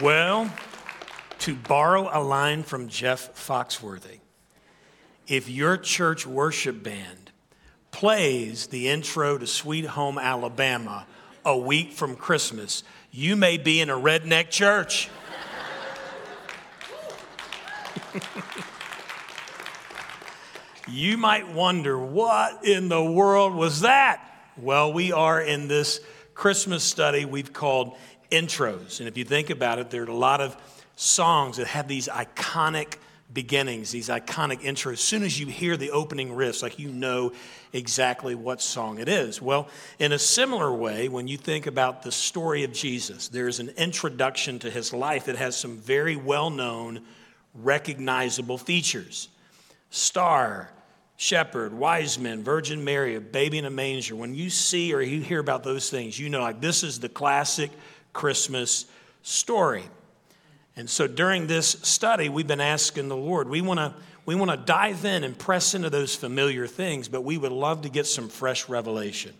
Well, to borrow a line from Jeff Foxworthy, if your church worship band plays the intro to Sweet Home Alabama a week from Christmas, you may be in a redneck church. you might wonder, what in the world was that? Well, we are in this Christmas study we've called intros. And if you think about it, there are a lot of songs that have these iconic beginnings, these iconic intros. As soon as you hear the opening riffs, like you know exactly what song it is. Well, in a similar way, when you think about the story of Jesus, there's an introduction to his life that has some very well known, recognizable features. Star, shepherd, wise men, Virgin Mary, a baby in a manger. When you see or you hear about those things, you know, like this is the classic Christmas story. And so during this study, we've been asking the Lord, we want to we want to dive in and press into those familiar things, but we would love to get some fresh revelation.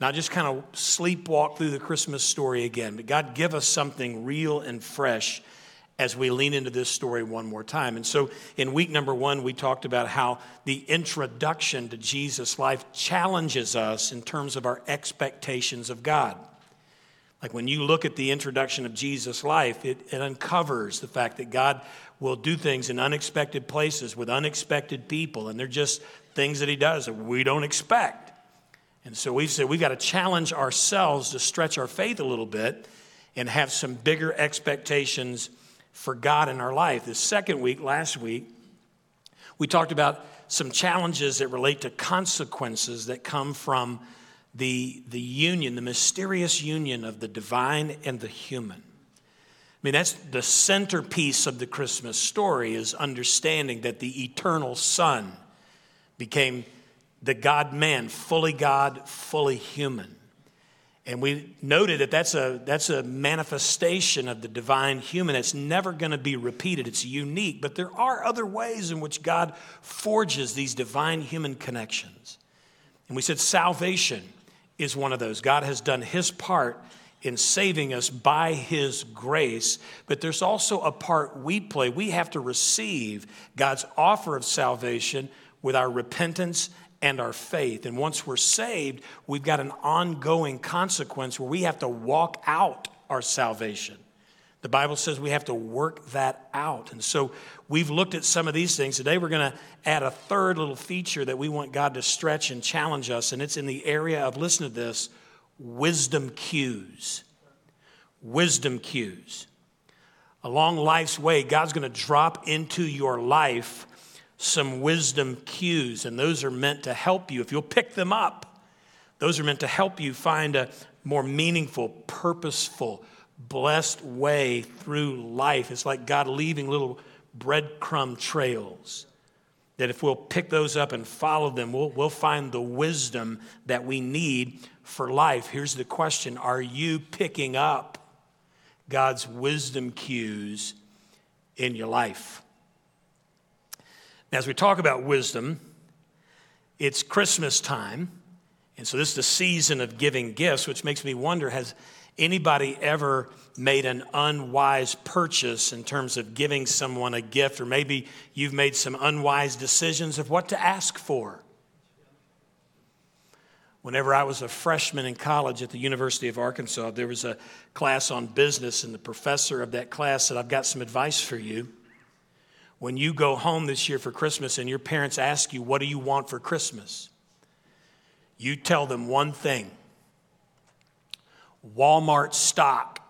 Not just kind of sleepwalk through the Christmas story again, but God, give us something real and fresh as we lean into this story one more time. And so in week number one, we talked about how the introduction to Jesus' life challenges us in terms of our expectations of God. Like when you look at the introduction of Jesus' life, it, it uncovers the fact that God will do things in unexpected places with unexpected people, and they're just things that He does that we don't expect. And so we've said we've got to challenge ourselves to stretch our faith a little bit and have some bigger expectations for God in our life. The second week, last week, we talked about some challenges that relate to consequences that come from the, the union, the mysterious union of the divine and the human. I mean, that's the centerpiece of the Christmas story is understanding that the eternal Son became the God man, fully God, fully human. And we noted that that's a, that's a manifestation of the divine human. It's never going to be repeated, it's unique. But there are other ways in which God forges these divine human connections. And we said salvation is one of those. God has done his part in saving us by his grace, but there's also a part we play. We have to receive God's offer of salvation with our repentance and our faith. And once we're saved, we've got an ongoing consequence where we have to walk out our salvation. The Bible says we have to work that out. And so we've looked at some of these things. Today we're going to add a third little feature that we want God to stretch and challenge us, and it's in the area of, listen to this, wisdom cues. Wisdom cues. Along life's way, God's going to drop into your life some wisdom cues, and those are meant to help you. If you'll pick them up, those are meant to help you find a more meaningful, purposeful, blessed way through life. It's like God leaving little breadcrumb trails. That if we'll pick those up and follow them, we'll, we'll find the wisdom that we need for life. Here's the question Are you picking up God's wisdom cues in your life? As we talk about wisdom, it's Christmas time. And so this is the season of giving gifts, which makes me wonder has anybody ever made an unwise purchase in terms of giving someone a gift, or maybe you've made some unwise decisions of what to ask for. Whenever I was a freshman in college at the University of Arkansas, there was a class on business, and the professor of that class said, I've got some advice for you. When you go home this year for Christmas and your parents ask you, What do you want for Christmas? You tell them one thing Walmart stock.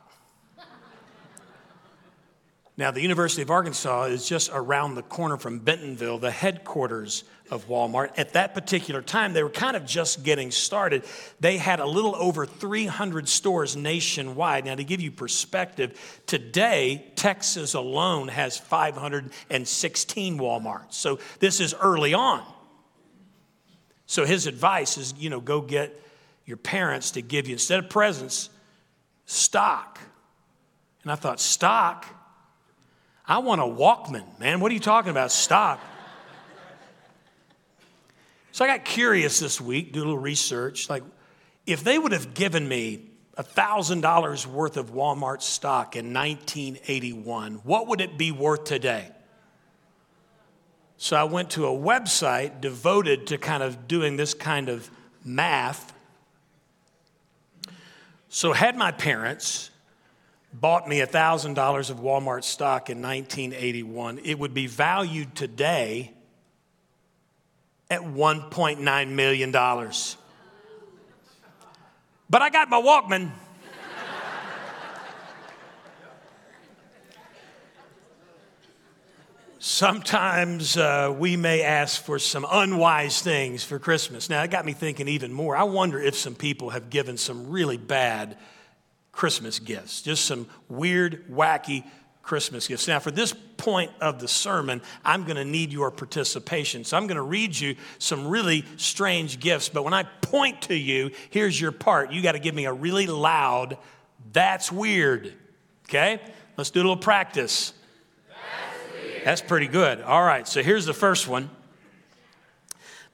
Now, the University of Arkansas is just around the corner from Bentonville, the headquarters of Walmart. At that particular time, they were kind of just getting started. They had a little over 300 stores nationwide. Now, to give you perspective, today, Texas alone has 516 Walmarts. So, this is early on. So, his advice is, you know, go get your parents to give you, instead of presents, stock. And I thought, stock? I want a Walkman, man. What are you talking about, stock? so I got curious this week, do a little research. Like, if they would have given me $1,000 worth of Walmart stock in 1981, what would it be worth today? So I went to a website devoted to kind of doing this kind of math. So, had my parents bought me $1,000 of Walmart stock in 1981, it would be valued today at $1.9 million. But I got my Walkman. Sometimes uh, we may ask for some unwise things for Christmas. Now, it got me thinking even more. I wonder if some people have given some really bad Christmas gifts, just some weird, wacky Christmas gifts. Now, for this point of the sermon, I'm going to need your participation. So I'm going to read you some really strange gifts, but when I point to you, here's your part. You got to give me a really loud, that's weird. Okay? Let's do a little practice. That's pretty good. All right, so here's the first one.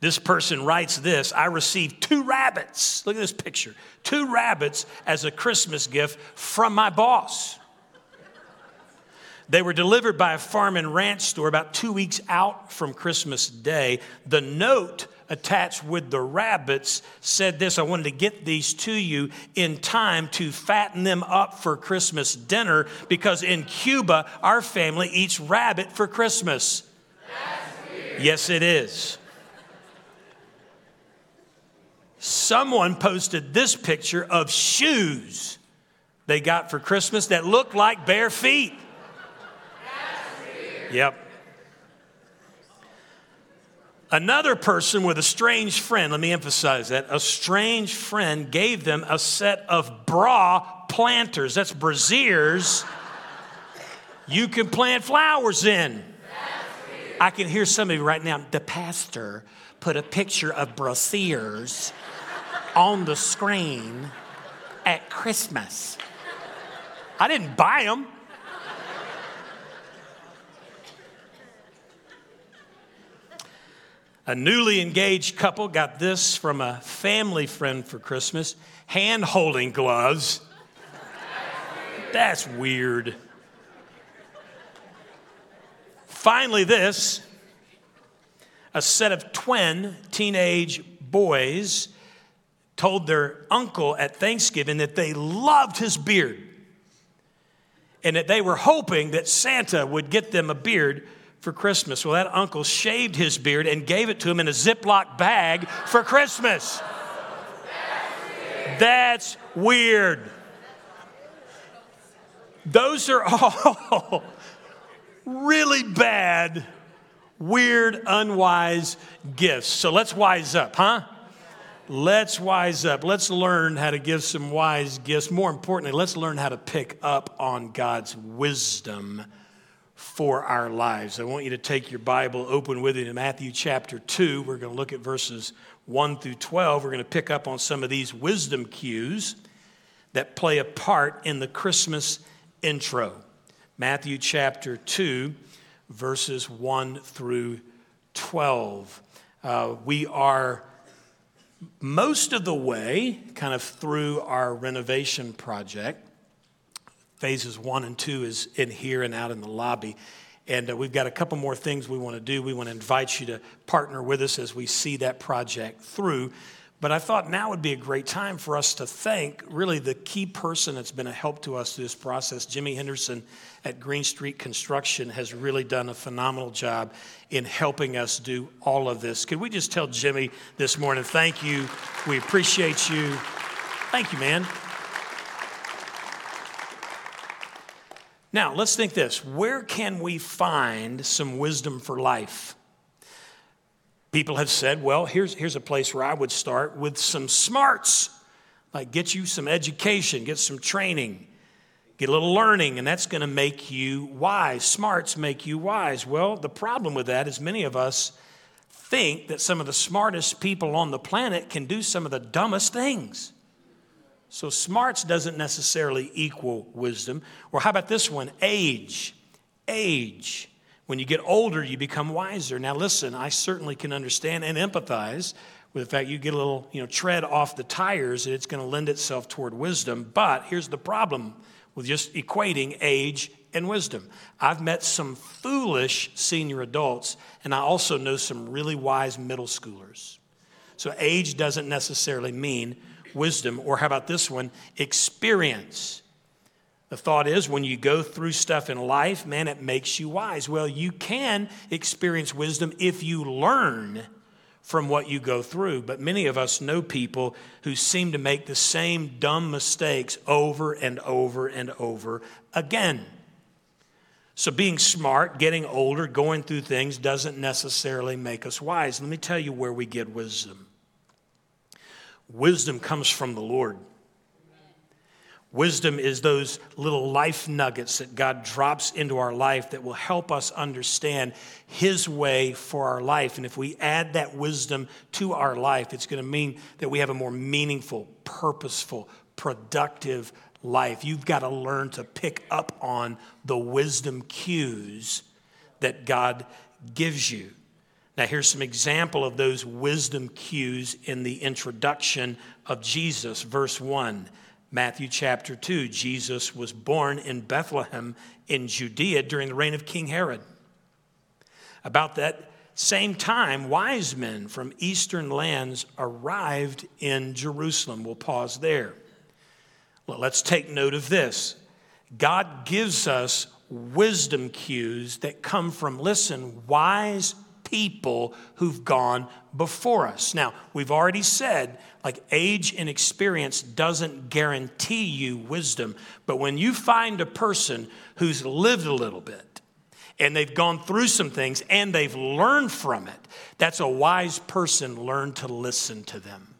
This person writes this I received two rabbits. Look at this picture two rabbits as a Christmas gift from my boss. They were delivered by a farm and ranch store about two weeks out from Christmas Day. The note attached with the rabbits said this I wanted to get these to you in time to fatten them up for Christmas dinner because in Cuba, our family eats rabbit for Christmas. Yes, it is. Someone posted this picture of shoes they got for Christmas that looked like bare feet. Yep. Another person with a strange friend, let me emphasize that, a strange friend gave them a set of bra planters. That's braziers you can plant flowers in. I can hear some of you right now. The pastor put a picture of braziers on the screen at Christmas. I didn't buy them. A newly engaged couple got this from a family friend for Christmas hand holding gloves. That's weird. Finally, this a set of twin teenage boys told their uncle at Thanksgiving that they loved his beard and that they were hoping that Santa would get them a beard for Christmas. Well, that uncle shaved his beard and gave it to him in a Ziploc bag for Christmas. That's weird. Those are all really bad, weird, unwise gifts. So let's wise up, huh? Let's wise up. Let's learn how to give some wise gifts. More importantly, let's learn how to pick up on God's wisdom for our lives. I want you to take your Bible, open with it in Matthew chapter 2. We're going to look at verses 1 through 12. We're going to pick up on some of these wisdom cues that play a part in the Christmas intro. Matthew chapter 2, verses 1 through 12. Uh, we are most of the way kind of through our renovation project phases one and two is in here and out in the lobby. And uh, we've got a couple more things we want to do. We want to invite you to partner with us as we see that project through. But I thought now would be a great time for us to thank really the key person that's been a help to us through this process. Jimmy Henderson at Green Street Construction has really done a phenomenal job in helping us do all of this. Could we just tell Jimmy this morning, thank you. We appreciate you. Thank you, man. Now, let's think this where can we find some wisdom for life? People have said, well, here's, here's a place where I would start with some smarts, like get you some education, get some training, get a little learning, and that's going to make you wise. Smarts make you wise. Well, the problem with that is many of us think that some of the smartest people on the planet can do some of the dumbest things. So smarts doesn't necessarily equal wisdom. Or how about this one? Age. Age. When you get older, you become wiser. Now, listen, I certainly can understand and empathize with the fact you get a little, you know, tread off the tires, it's going to lend itself toward wisdom. But here's the problem with just equating age and wisdom. I've met some foolish senior adults, and I also know some really wise middle schoolers. So age doesn't necessarily mean wisdom. Or how about this one? Experience. The thought is when you go through stuff in life, man, it makes you wise. Well, you can experience wisdom if you learn from what you go through. But many of us know people who seem to make the same dumb mistakes over and over and over again. So, being smart, getting older, going through things doesn't necessarily make us wise. Let me tell you where we get wisdom. Wisdom comes from the Lord. Wisdom is those little life nuggets that God drops into our life that will help us understand His way for our life. And if we add that wisdom to our life, it's going to mean that we have a more meaningful, purposeful, productive life. You've got to learn to pick up on the wisdom cues that God gives you. Now, here's some example of those wisdom cues in the introduction of Jesus, verse 1. Matthew chapter 2, Jesus was born in Bethlehem in Judea during the reign of King Herod. About that same time, wise men from eastern lands arrived in Jerusalem. We'll pause there. Well, let's take note of this. God gives us wisdom cues that come from, listen, wise people who've gone before us. Now, we've already said, like, age and experience doesn't guarantee you wisdom, but when you find a person who's lived a little bit, and they've gone through some things and they've learned from it. That's a wise person. Learn to listen to them.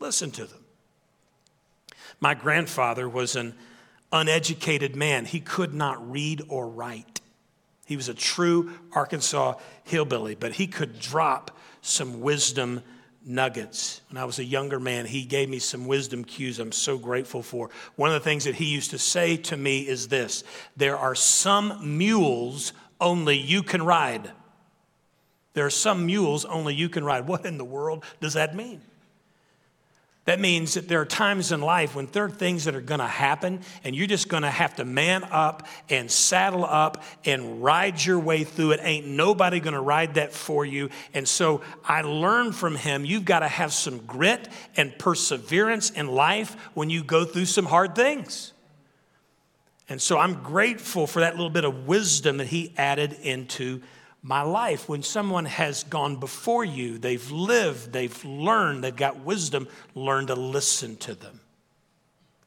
Listen to them. My grandfather was an uneducated man. He could not read or write. He was a true Arkansas hillbilly, but he could drop some wisdom nuggets. When I was a younger man, he gave me some wisdom cues I'm so grateful for. One of the things that he used to say to me is this there are some mules only you can ride. There are some mules only you can ride. What in the world does that mean? That means that there are times in life when there are things that are going to happen, and you're just going to have to man up and saddle up and ride your way through it. Ain't nobody going to ride that for you. And so I learned from him you've got to have some grit and perseverance in life when you go through some hard things. And so I'm grateful for that little bit of wisdom that he added into my life. When someone has gone before you, they've lived, they've learned, they've got wisdom, learn to listen to them.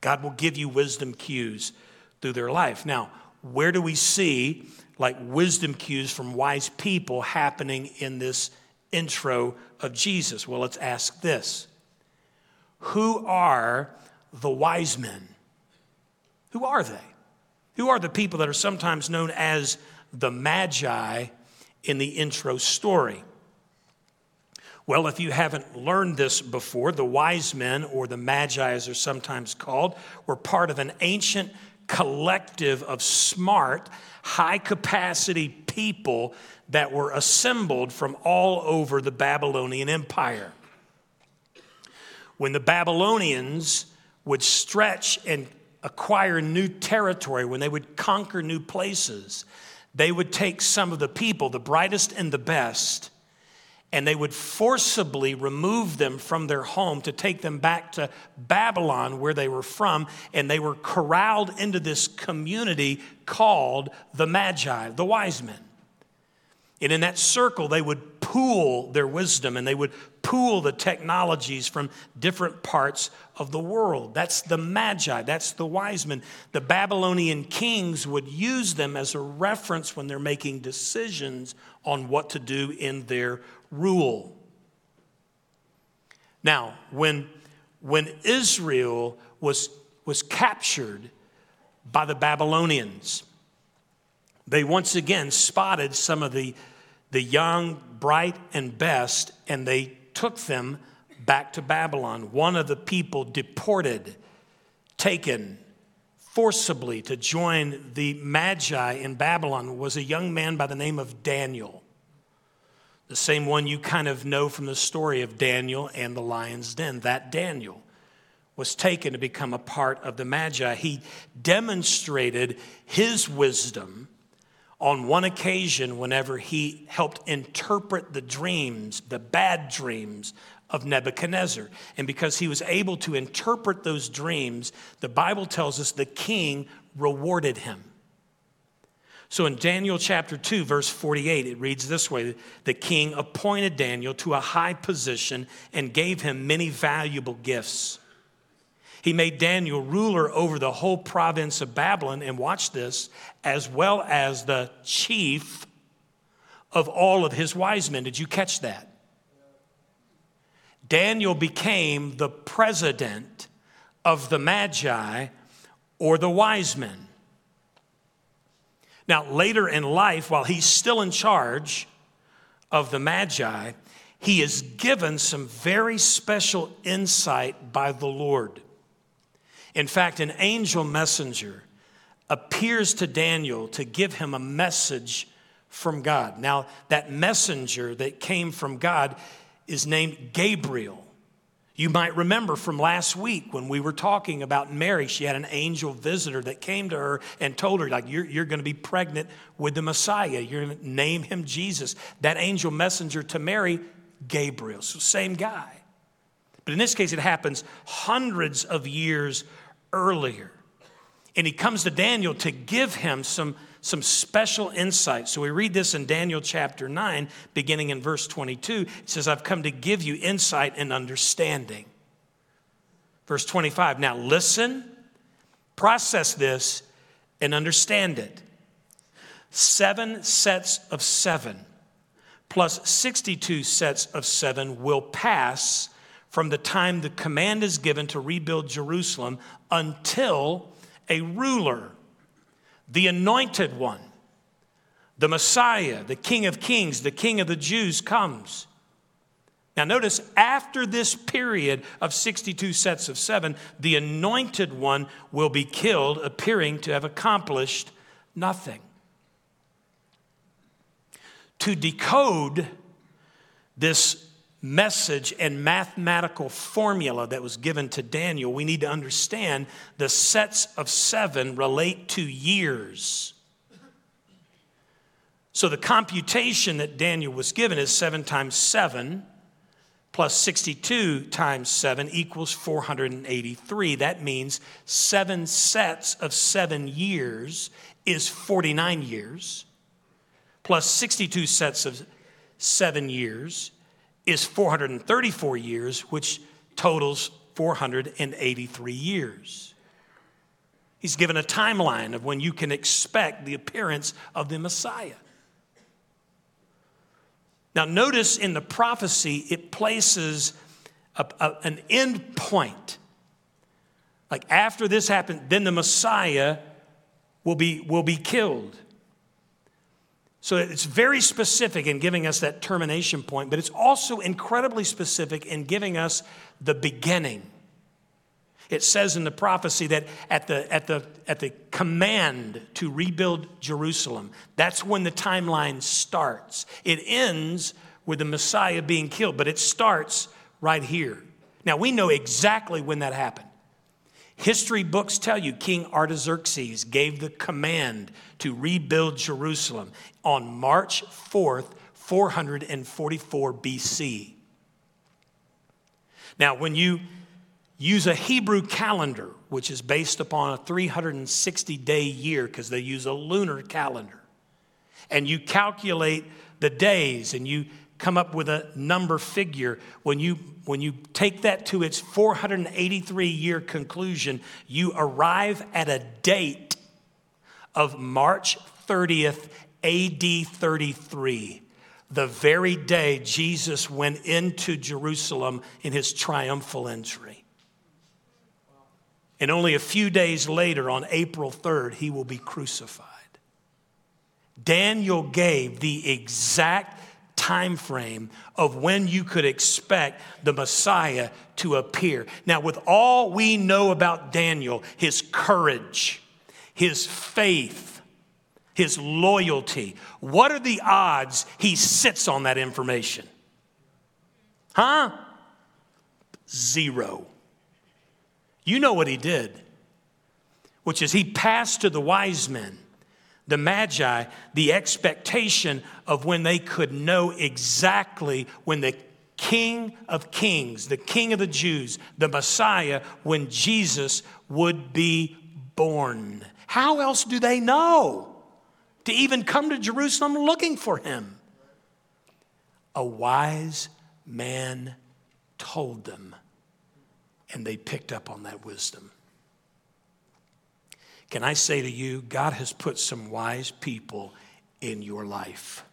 God will give you wisdom cues through their life. Now, where do we see like wisdom cues from wise people happening in this intro of Jesus? Well, let's ask this Who are the wise men? Who are they? Who are the people that are sometimes known as the Magi in the intro story. Well, if you haven't learned this before, the wise men, or the magi as they're sometimes called, were part of an ancient collective of smart, high capacity people that were assembled from all over the Babylonian Empire. When the Babylonians would stretch and acquire new territory, when they would conquer new places, they would take some of the people, the brightest and the best, and they would forcibly remove them from their home to take them back to Babylon, where they were from, and they were corralled into this community called the Magi, the wise men. And in that circle, they would pool their wisdom and they would pool the technologies from different parts of the world. That's the Magi, that's the wise men. The Babylonian kings would use them as a reference when they're making decisions on what to do in their rule. Now, when, when Israel was, was captured by the Babylonians, they once again spotted some of the, the young, bright, and best, and they took them back to Babylon. One of the people deported, taken forcibly to join the Magi in Babylon was a young man by the name of Daniel. The same one you kind of know from the story of Daniel and the lion's den. That Daniel was taken to become a part of the Magi. He demonstrated his wisdom on one occasion whenever he helped interpret the dreams, the bad dreams of Nebuchadnezzar. And because he was able to interpret those dreams, the Bible tells us the king rewarded him. So in Daniel chapter 2, verse 48, it reads this way The king appointed Daniel to a high position and gave him many valuable gifts. He made Daniel ruler over the whole province of Babylon, and watch this, as well as the chief of all of his wise men. Did you catch that? Daniel became the president of the Magi or the wise men. Now, later in life, while he's still in charge of the Magi, he is given some very special insight by the Lord. In fact, an angel messenger appears to Daniel to give him a message from God. Now, that messenger that came from God is named Gabriel. You might remember from last week when we were talking about Mary, she had an angel visitor that came to her and told her, like, you're, you're going to be pregnant with the Messiah. You're going to name him Jesus. That angel messenger to Mary, Gabriel. So, same guy. But in this case, it happens hundreds of years earlier. And he comes to Daniel to give him some some special insight. So we read this in Daniel chapter 9, beginning in verse 22. It says, I've come to give you insight and understanding. Verse 25, now listen, process this, and understand it. Seven sets of seven plus 62 sets of seven will pass from the time the command is given to rebuild Jerusalem until a ruler the anointed one, the Messiah, the King of Kings, the King of the Jews comes. Now, notice after this period of 62 sets of seven, the anointed one will be killed, appearing to have accomplished nothing. To decode this message and mathematical formula that was given to Daniel, we need to understand the sets of seven relate to years. So the computation that Daniel was given is seven times seven plus 62 times 7 equals 483. That means seven sets of seven years is 49 years, plus 62 sets of seven years is 434 years, which totals 483 years. He's given a timeline of when you can expect the appearance of the Messiah. Now, notice in the prophecy, it places a, a, an end point. Like after this happened, then the Messiah will be, will be killed. So it's very specific in giving us that termination point, but it's also incredibly specific in giving us the beginning. It says in the prophecy that at the, at the, at the command to rebuild Jerusalem, that's when the timeline starts. It ends with the Messiah being killed, but it starts right here. Now, we know exactly when that happened. History books tell you King Artaxerxes gave the command to rebuild Jerusalem on March 4th, 444 BC. Now, when you use a Hebrew calendar, which is based upon a 360 day year, because they use a lunar calendar, and you calculate the days and you come up with a number figure. When you, when you take that to its 483 year conclusion, you arrive at a date of March 30th, AD 33, the very day Jesus went into Jerusalem in his triumphal entry. And only a few days later, on April 3rd, he will be crucified. Daniel gave the exact time frame of when you could expect the Messiah to appear. Now, with all we know about Daniel, his courage, his faith, his loyalty. What are the odds he sits on that information? Huh? Zero. You know what he did, which is he passed to the wise men, the magi, the expectation of when they could know exactly when the King of Kings, the King of the Jews, the Messiah, when Jesus would be born. How else do they know to even come to Jerusalem looking for him? A wise man told them, and they picked up on that wisdom. Can I say to you, God has put some wise people in your life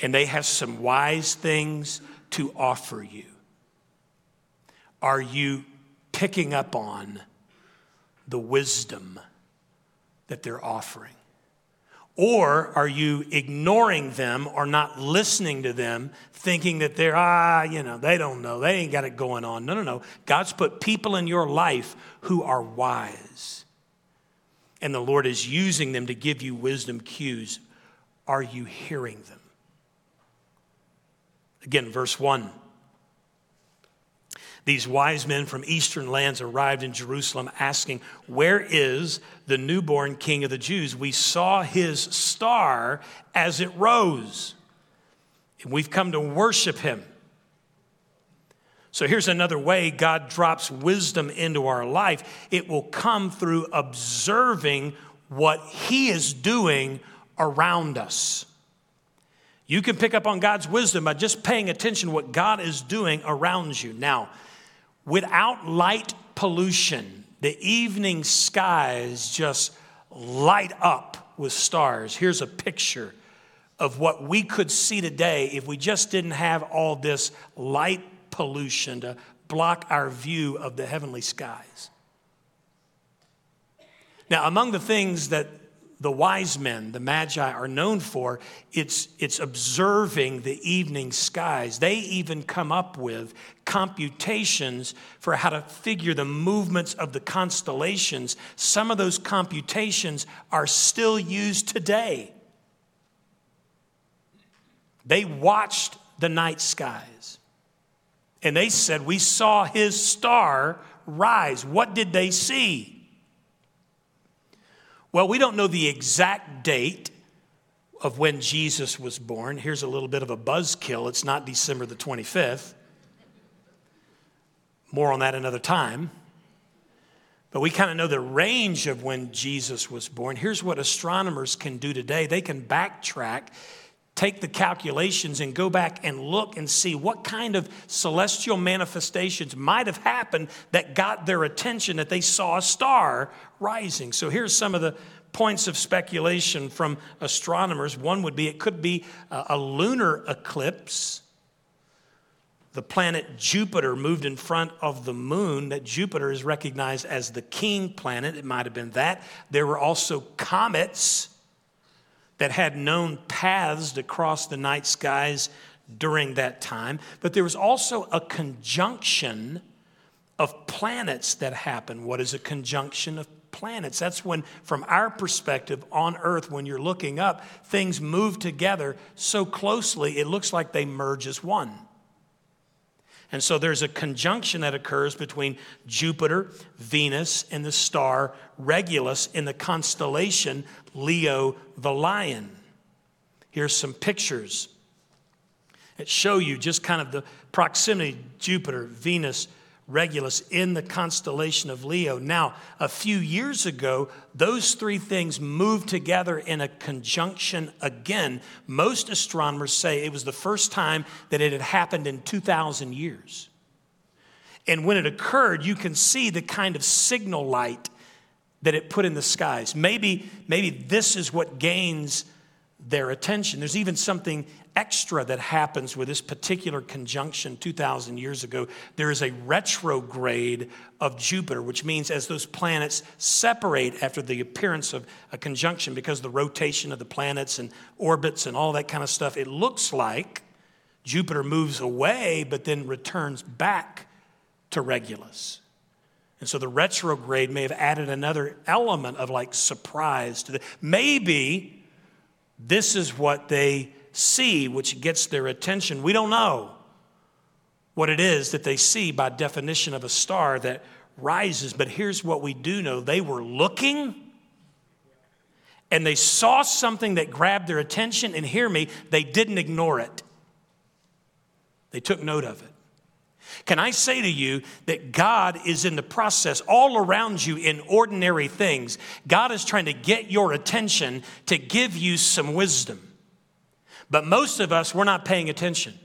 and they have some wise things to offer you. Are you picking up on the wisdom that they're offering? Or are you ignoring them or not listening to them, thinking that they're, ah, you know, they don't know, they ain't got it going on? No, no, no. God's put people in your life who are wise. And the Lord is using them to give you wisdom cues. Are you hearing them? Again, verse 1. These wise men from eastern lands arrived in Jerusalem asking, Where is the newborn king of the Jews? We saw his star as it rose, and we've come to worship him. So here's another way God drops wisdom into our life it will come through observing what he is doing around us. You can pick up on God's wisdom by just paying attention to what God is doing around you. Now, without light pollution, the evening skies just light up with stars. Here's a picture of what we could see today if we just didn't have all this light pollution to block our view of the heavenly skies. Now, among the things that the wise men, the magi, are known for, it's, it's observing the evening skies. They even come up with computations for how to figure the movements of the constellations. Some of those computations are still used today. They watched the night skies and they said, We saw his star rise. What did they see? Well, we don't know the exact date of when Jesus was born. Here's a little bit of a buzzkill. It's not December the 25th. More on that another time. But we kind of know the range of when Jesus was born. Here's what astronomers can do today they can backtrack take the calculations and go back and look and see what kind of celestial manifestations might have happened that got their attention that they saw a star rising. So here's some of the points of speculation from astronomers. One would be it could be a lunar eclipse. The planet Jupiter moved in front of the moon, that Jupiter is recognized as the king planet. It might have been that. There were also comets that had known paths to cross the night skies during that time. But there was also a conjunction of planets that happened. What is a conjunction of planets? That's when, from our perspective on Earth, when you're looking up, things move together so closely it looks like they merge as one. And so there's a conjunction that occurs between Jupiter, Venus, and the star Regulus in the constellation Leo the lion. Here's some pictures that show you just kind of the proximity Jupiter, Venus, Regulus in the constellation of Leo. Now, a few years ago, those three things moved together in a conjunction again. Most astronomers say it was the first time that it had happened in 2,000 years. And when it occurred, you can see the kind of signal light that it put in the skies. Maybe, maybe this is what gains their attention. There's even something extra that happens with this particular conjunction 2,000 years ago. There is a retrograde of Jupiter, which means as those planets separate after the appearance of a conjunction, because the rotation of the planets and orbits and all that kind of stuff, it looks like Jupiter moves away but then returns back to Regulus. And so the retrograde may have added another element of like surprise to the. Maybe this is what they see, which gets their attention. We don't know what it is that they see by definition of a star that rises. But here's what we do know they were looking and they saw something that grabbed their attention. And hear me, they didn't ignore it, they took note of it. Can I say to you that God is in the process all around you in ordinary things? God is trying to get your attention to give you some wisdom. But most of us, we're not paying attention.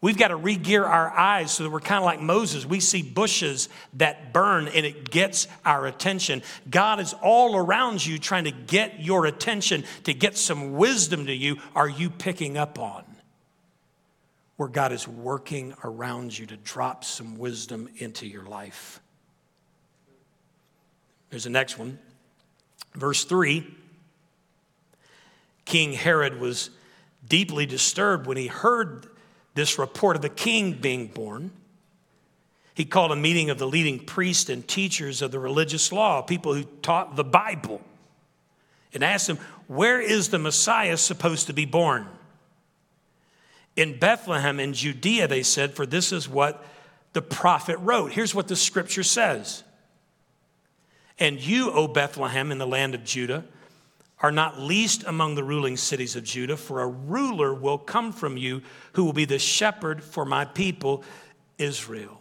We've got to re gear our eyes so that we're kind of like Moses. We see bushes that burn and it gets our attention. God is all around you trying to get your attention, to get some wisdom to you. Are you picking up on? where God is working around you to drop some wisdom into your life. There's the next one. Verse 3 King Herod was deeply disturbed when he heard this report of the king being born. He called a meeting of the leading priests and teachers of the religious law, people who taught the Bible, and asked them, Where is the Messiah supposed to be born? in Bethlehem in Judea, they said, for this is what the prophet wrote. Here's what the scripture says And you, O Bethlehem, in the land of Judah, are not least among the ruling cities of Judah, for a ruler will come from you who will be the shepherd for my people, Israel.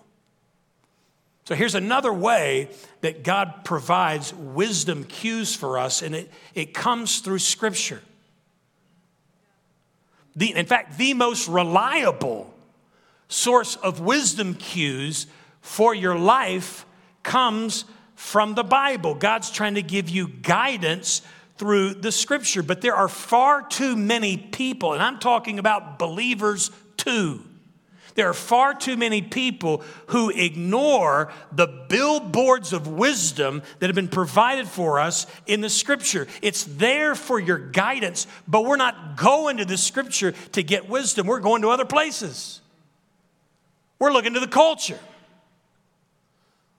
So here's another way that God provides wisdom cues for us, and it, it comes through Scripture the, in fact, the most reliable source of wisdom cues for your life comes from the Bible. God's trying to give you guidance through the scripture, but there are far too many people, and I'm talking about believers too there are far too many people who ignore the billboards of wisdom that have been provided for us in the scripture. It's there for your guidance, but we're not going to the scripture to get wisdom. We're going to other places. We're looking to the culture.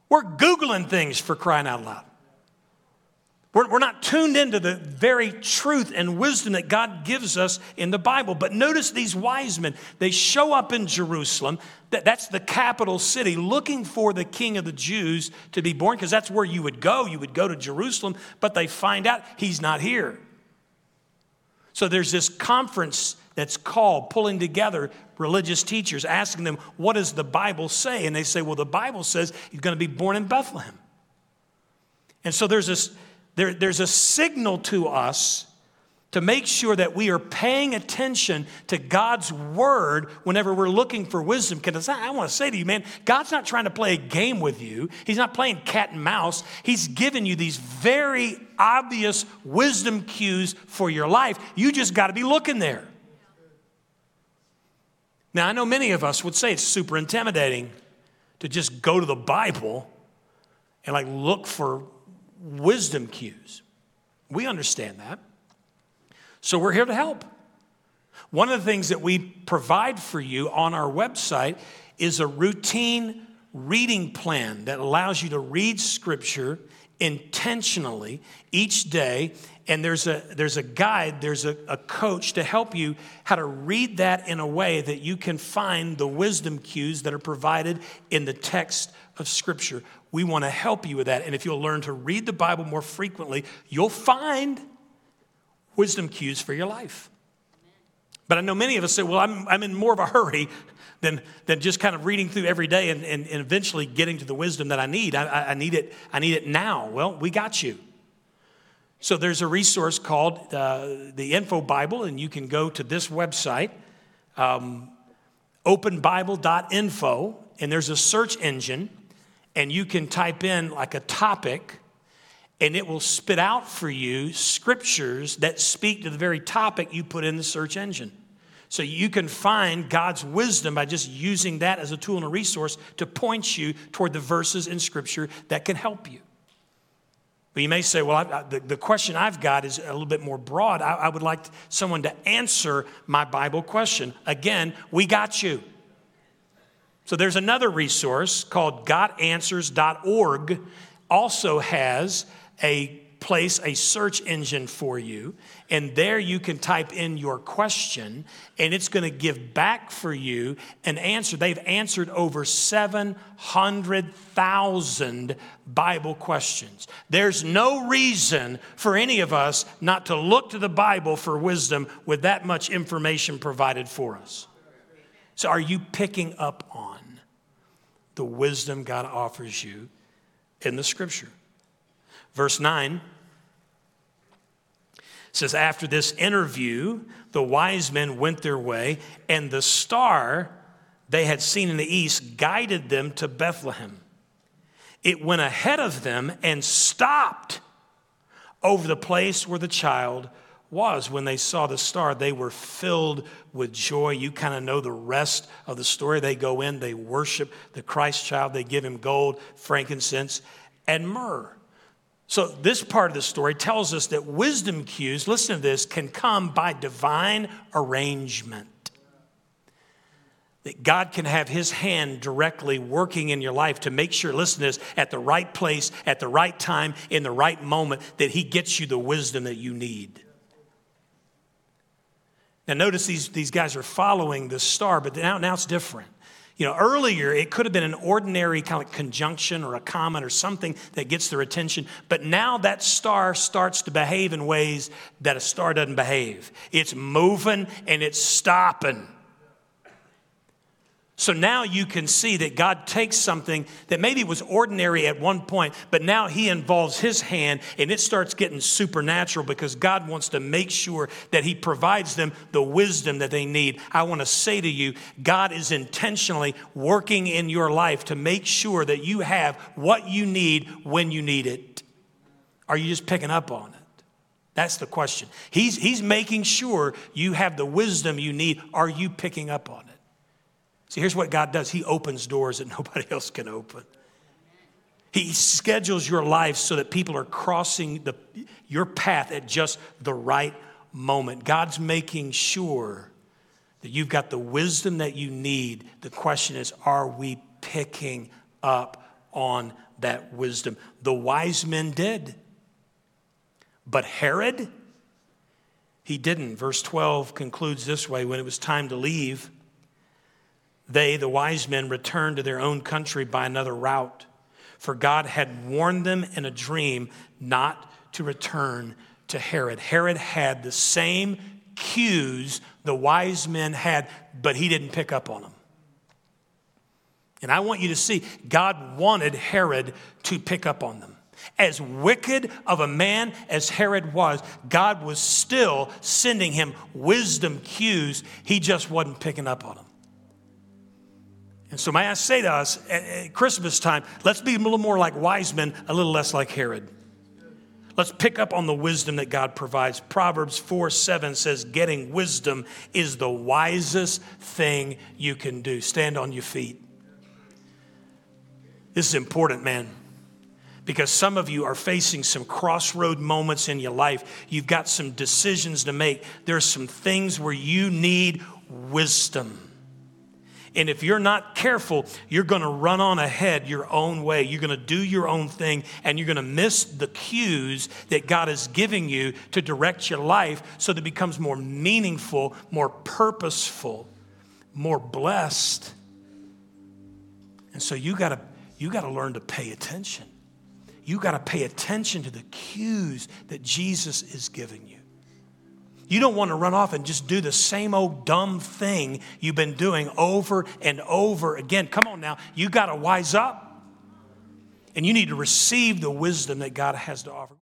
We're Googling things for crying out loud. We're, we're not tuned into the very truth and wisdom that God gives us in the Bible. But notice these wise men, they show up in Jerusalem. That, that's the capital city, looking for the king of the Jews to be born, because that's where you would go. You would go to Jerusalem, but they find out he's not here. So there's this conference that's called, pulling together religious teachers, asking them, What does the Bible say? And they say, Well, the Bible says he's going to be born in Bethlehem. And so there's this there, there's a signal to us to make sure that we are paying attention to God's word whenever we're looking for wisdom. Because I want to say to you, man, God's not trying to play a game with you. He's not playing cat and mouse. He's given you these very obvious wisdom cues for your life. You just got to be looking there. Now, I know many of us would say it's super intimidating to just go to the Bible and like look for wisdom cues. We understand that. So we're here to help. One of the things that we provide for you on our website is a routine reading plan that allows you to read scripture intentionally each day and there's a there's a guide there's a, a coach to help you how to read that in a way that you can find the wisdom cues that are provided in the text of scripture we want to help you with that and if you'll learn to read the bible more frequently you'll find wisdom cues for your life but i know many of us say well i'm, I'm in more of a hurry than, than just kind of reading through every day and, and, and eventually getting to the wisdom that I need. I, I, need it, I need it now. Well, we got you. So there's a resource called uh, the Info Bible, and you can go to this website, um, openbible.info, and there's a search engine, and you can type in like a topic, and it will spit out for you scriptures that speak to the very topic you put in the search engine. So you can find God's wisdom by just using that as a tool and a resource to point you toward the verses in Scripture that can help you. But you may say, well, I, the, the question I've got is a little bit more broad. I, I would like someone to answer my Bible question. Again, we got you. So there's another resource called godanswers.org, also has a place, a search engine for you. And there you can type in your question, and it's going to give back for you an answer. They've answered over 700,000 Bible questions. There's no reason for any of us not to look to the Bible for wisdom with that much information provided for us. So, are you picking up on the wisdom God offers you in the scripture? Verse 9 says, After this interview, the wise men went their way, and the star they had seen in the east guided them to Bethlehem. It went ahead of them and stopped over the place where the child was. When they saw the star, they were filled with joy. You kind of know the rest of the story. They go in, they worship the Christ child, they give him gold, frankincense, and myrrh. So, this part of the story tells us that wisdom cues, listen to this, can come by divine arrangement. That God can have His hand directly working in your life to make sure, listen to this, at the right place, at the right time, in the right moment, that He gets you the wisdom that you need. Now, notice these, these guys are following the star, but now, now it's different. You know, earlier it could have been an ordinary kind of conjunction or a comment or something that gets their attention, but now that star starts to behave in ways that a star doesn't behave. It's moving and it's stopping. So now you can see that God takes something that maybe was ordinary at one point, but now He involves His hand and it starts getting supernatural because God wants to make sure that He provides them the wisdom that they need. I want to say to you, God is intentionally working in your life to make sure that you have what you need when you need it. Are you just picking up on it? That's the question. He's, he's making sure you have the wisdom you need. Are you picking up on it? See, here's what God does He opens doors that nobody else can open. He schedules your life so that people are crossing the, your path at just the right moment. God's making sure that you've got the wisdom that you need. The question is, are we picking up on that wisdom? The wise men did. But Herod, he didn't. Verse 12 concludes this way when it was time to leave, they, the wise men, returned to their own country by another route, for God had warned them in a dream not to return to Herod. Herod had the same cues the wise men had, but he didn't pick up on them. And I want you to see, God wanted Herod to pick up on them. As wicked of a man as Herod was, God was still sending him wisdom cues. He just wasn't picking up on them. And so, may I say to us at, Christmas time, let's be a little more like wise men, a little less like Herod. Let's pick up on the wisdom that God provides. Proverbs 4 7 says, Getting wisdom is the wisest thing you can do. Stand on your feet. This is important, man, because some of you are facing some crossroad moments in your life. You've got some decisions to make. There's some things where you need wisdom. And if you're not careful, you're going to run on ahead your own way. You're going to do your own thing, and you're going to miss the cues that God is giving you to direct your life so that it becomes more meaningful, more purposeful, more blessed. And so you got to you got to learn to pay attention. You got to pay attention to the cues that Jesus is giving you. You don't want to run off and just do the same old dumb thing you've been doing over and over again. Come on now, you got to wise up. And you need to receive the wisdom that God has to offer.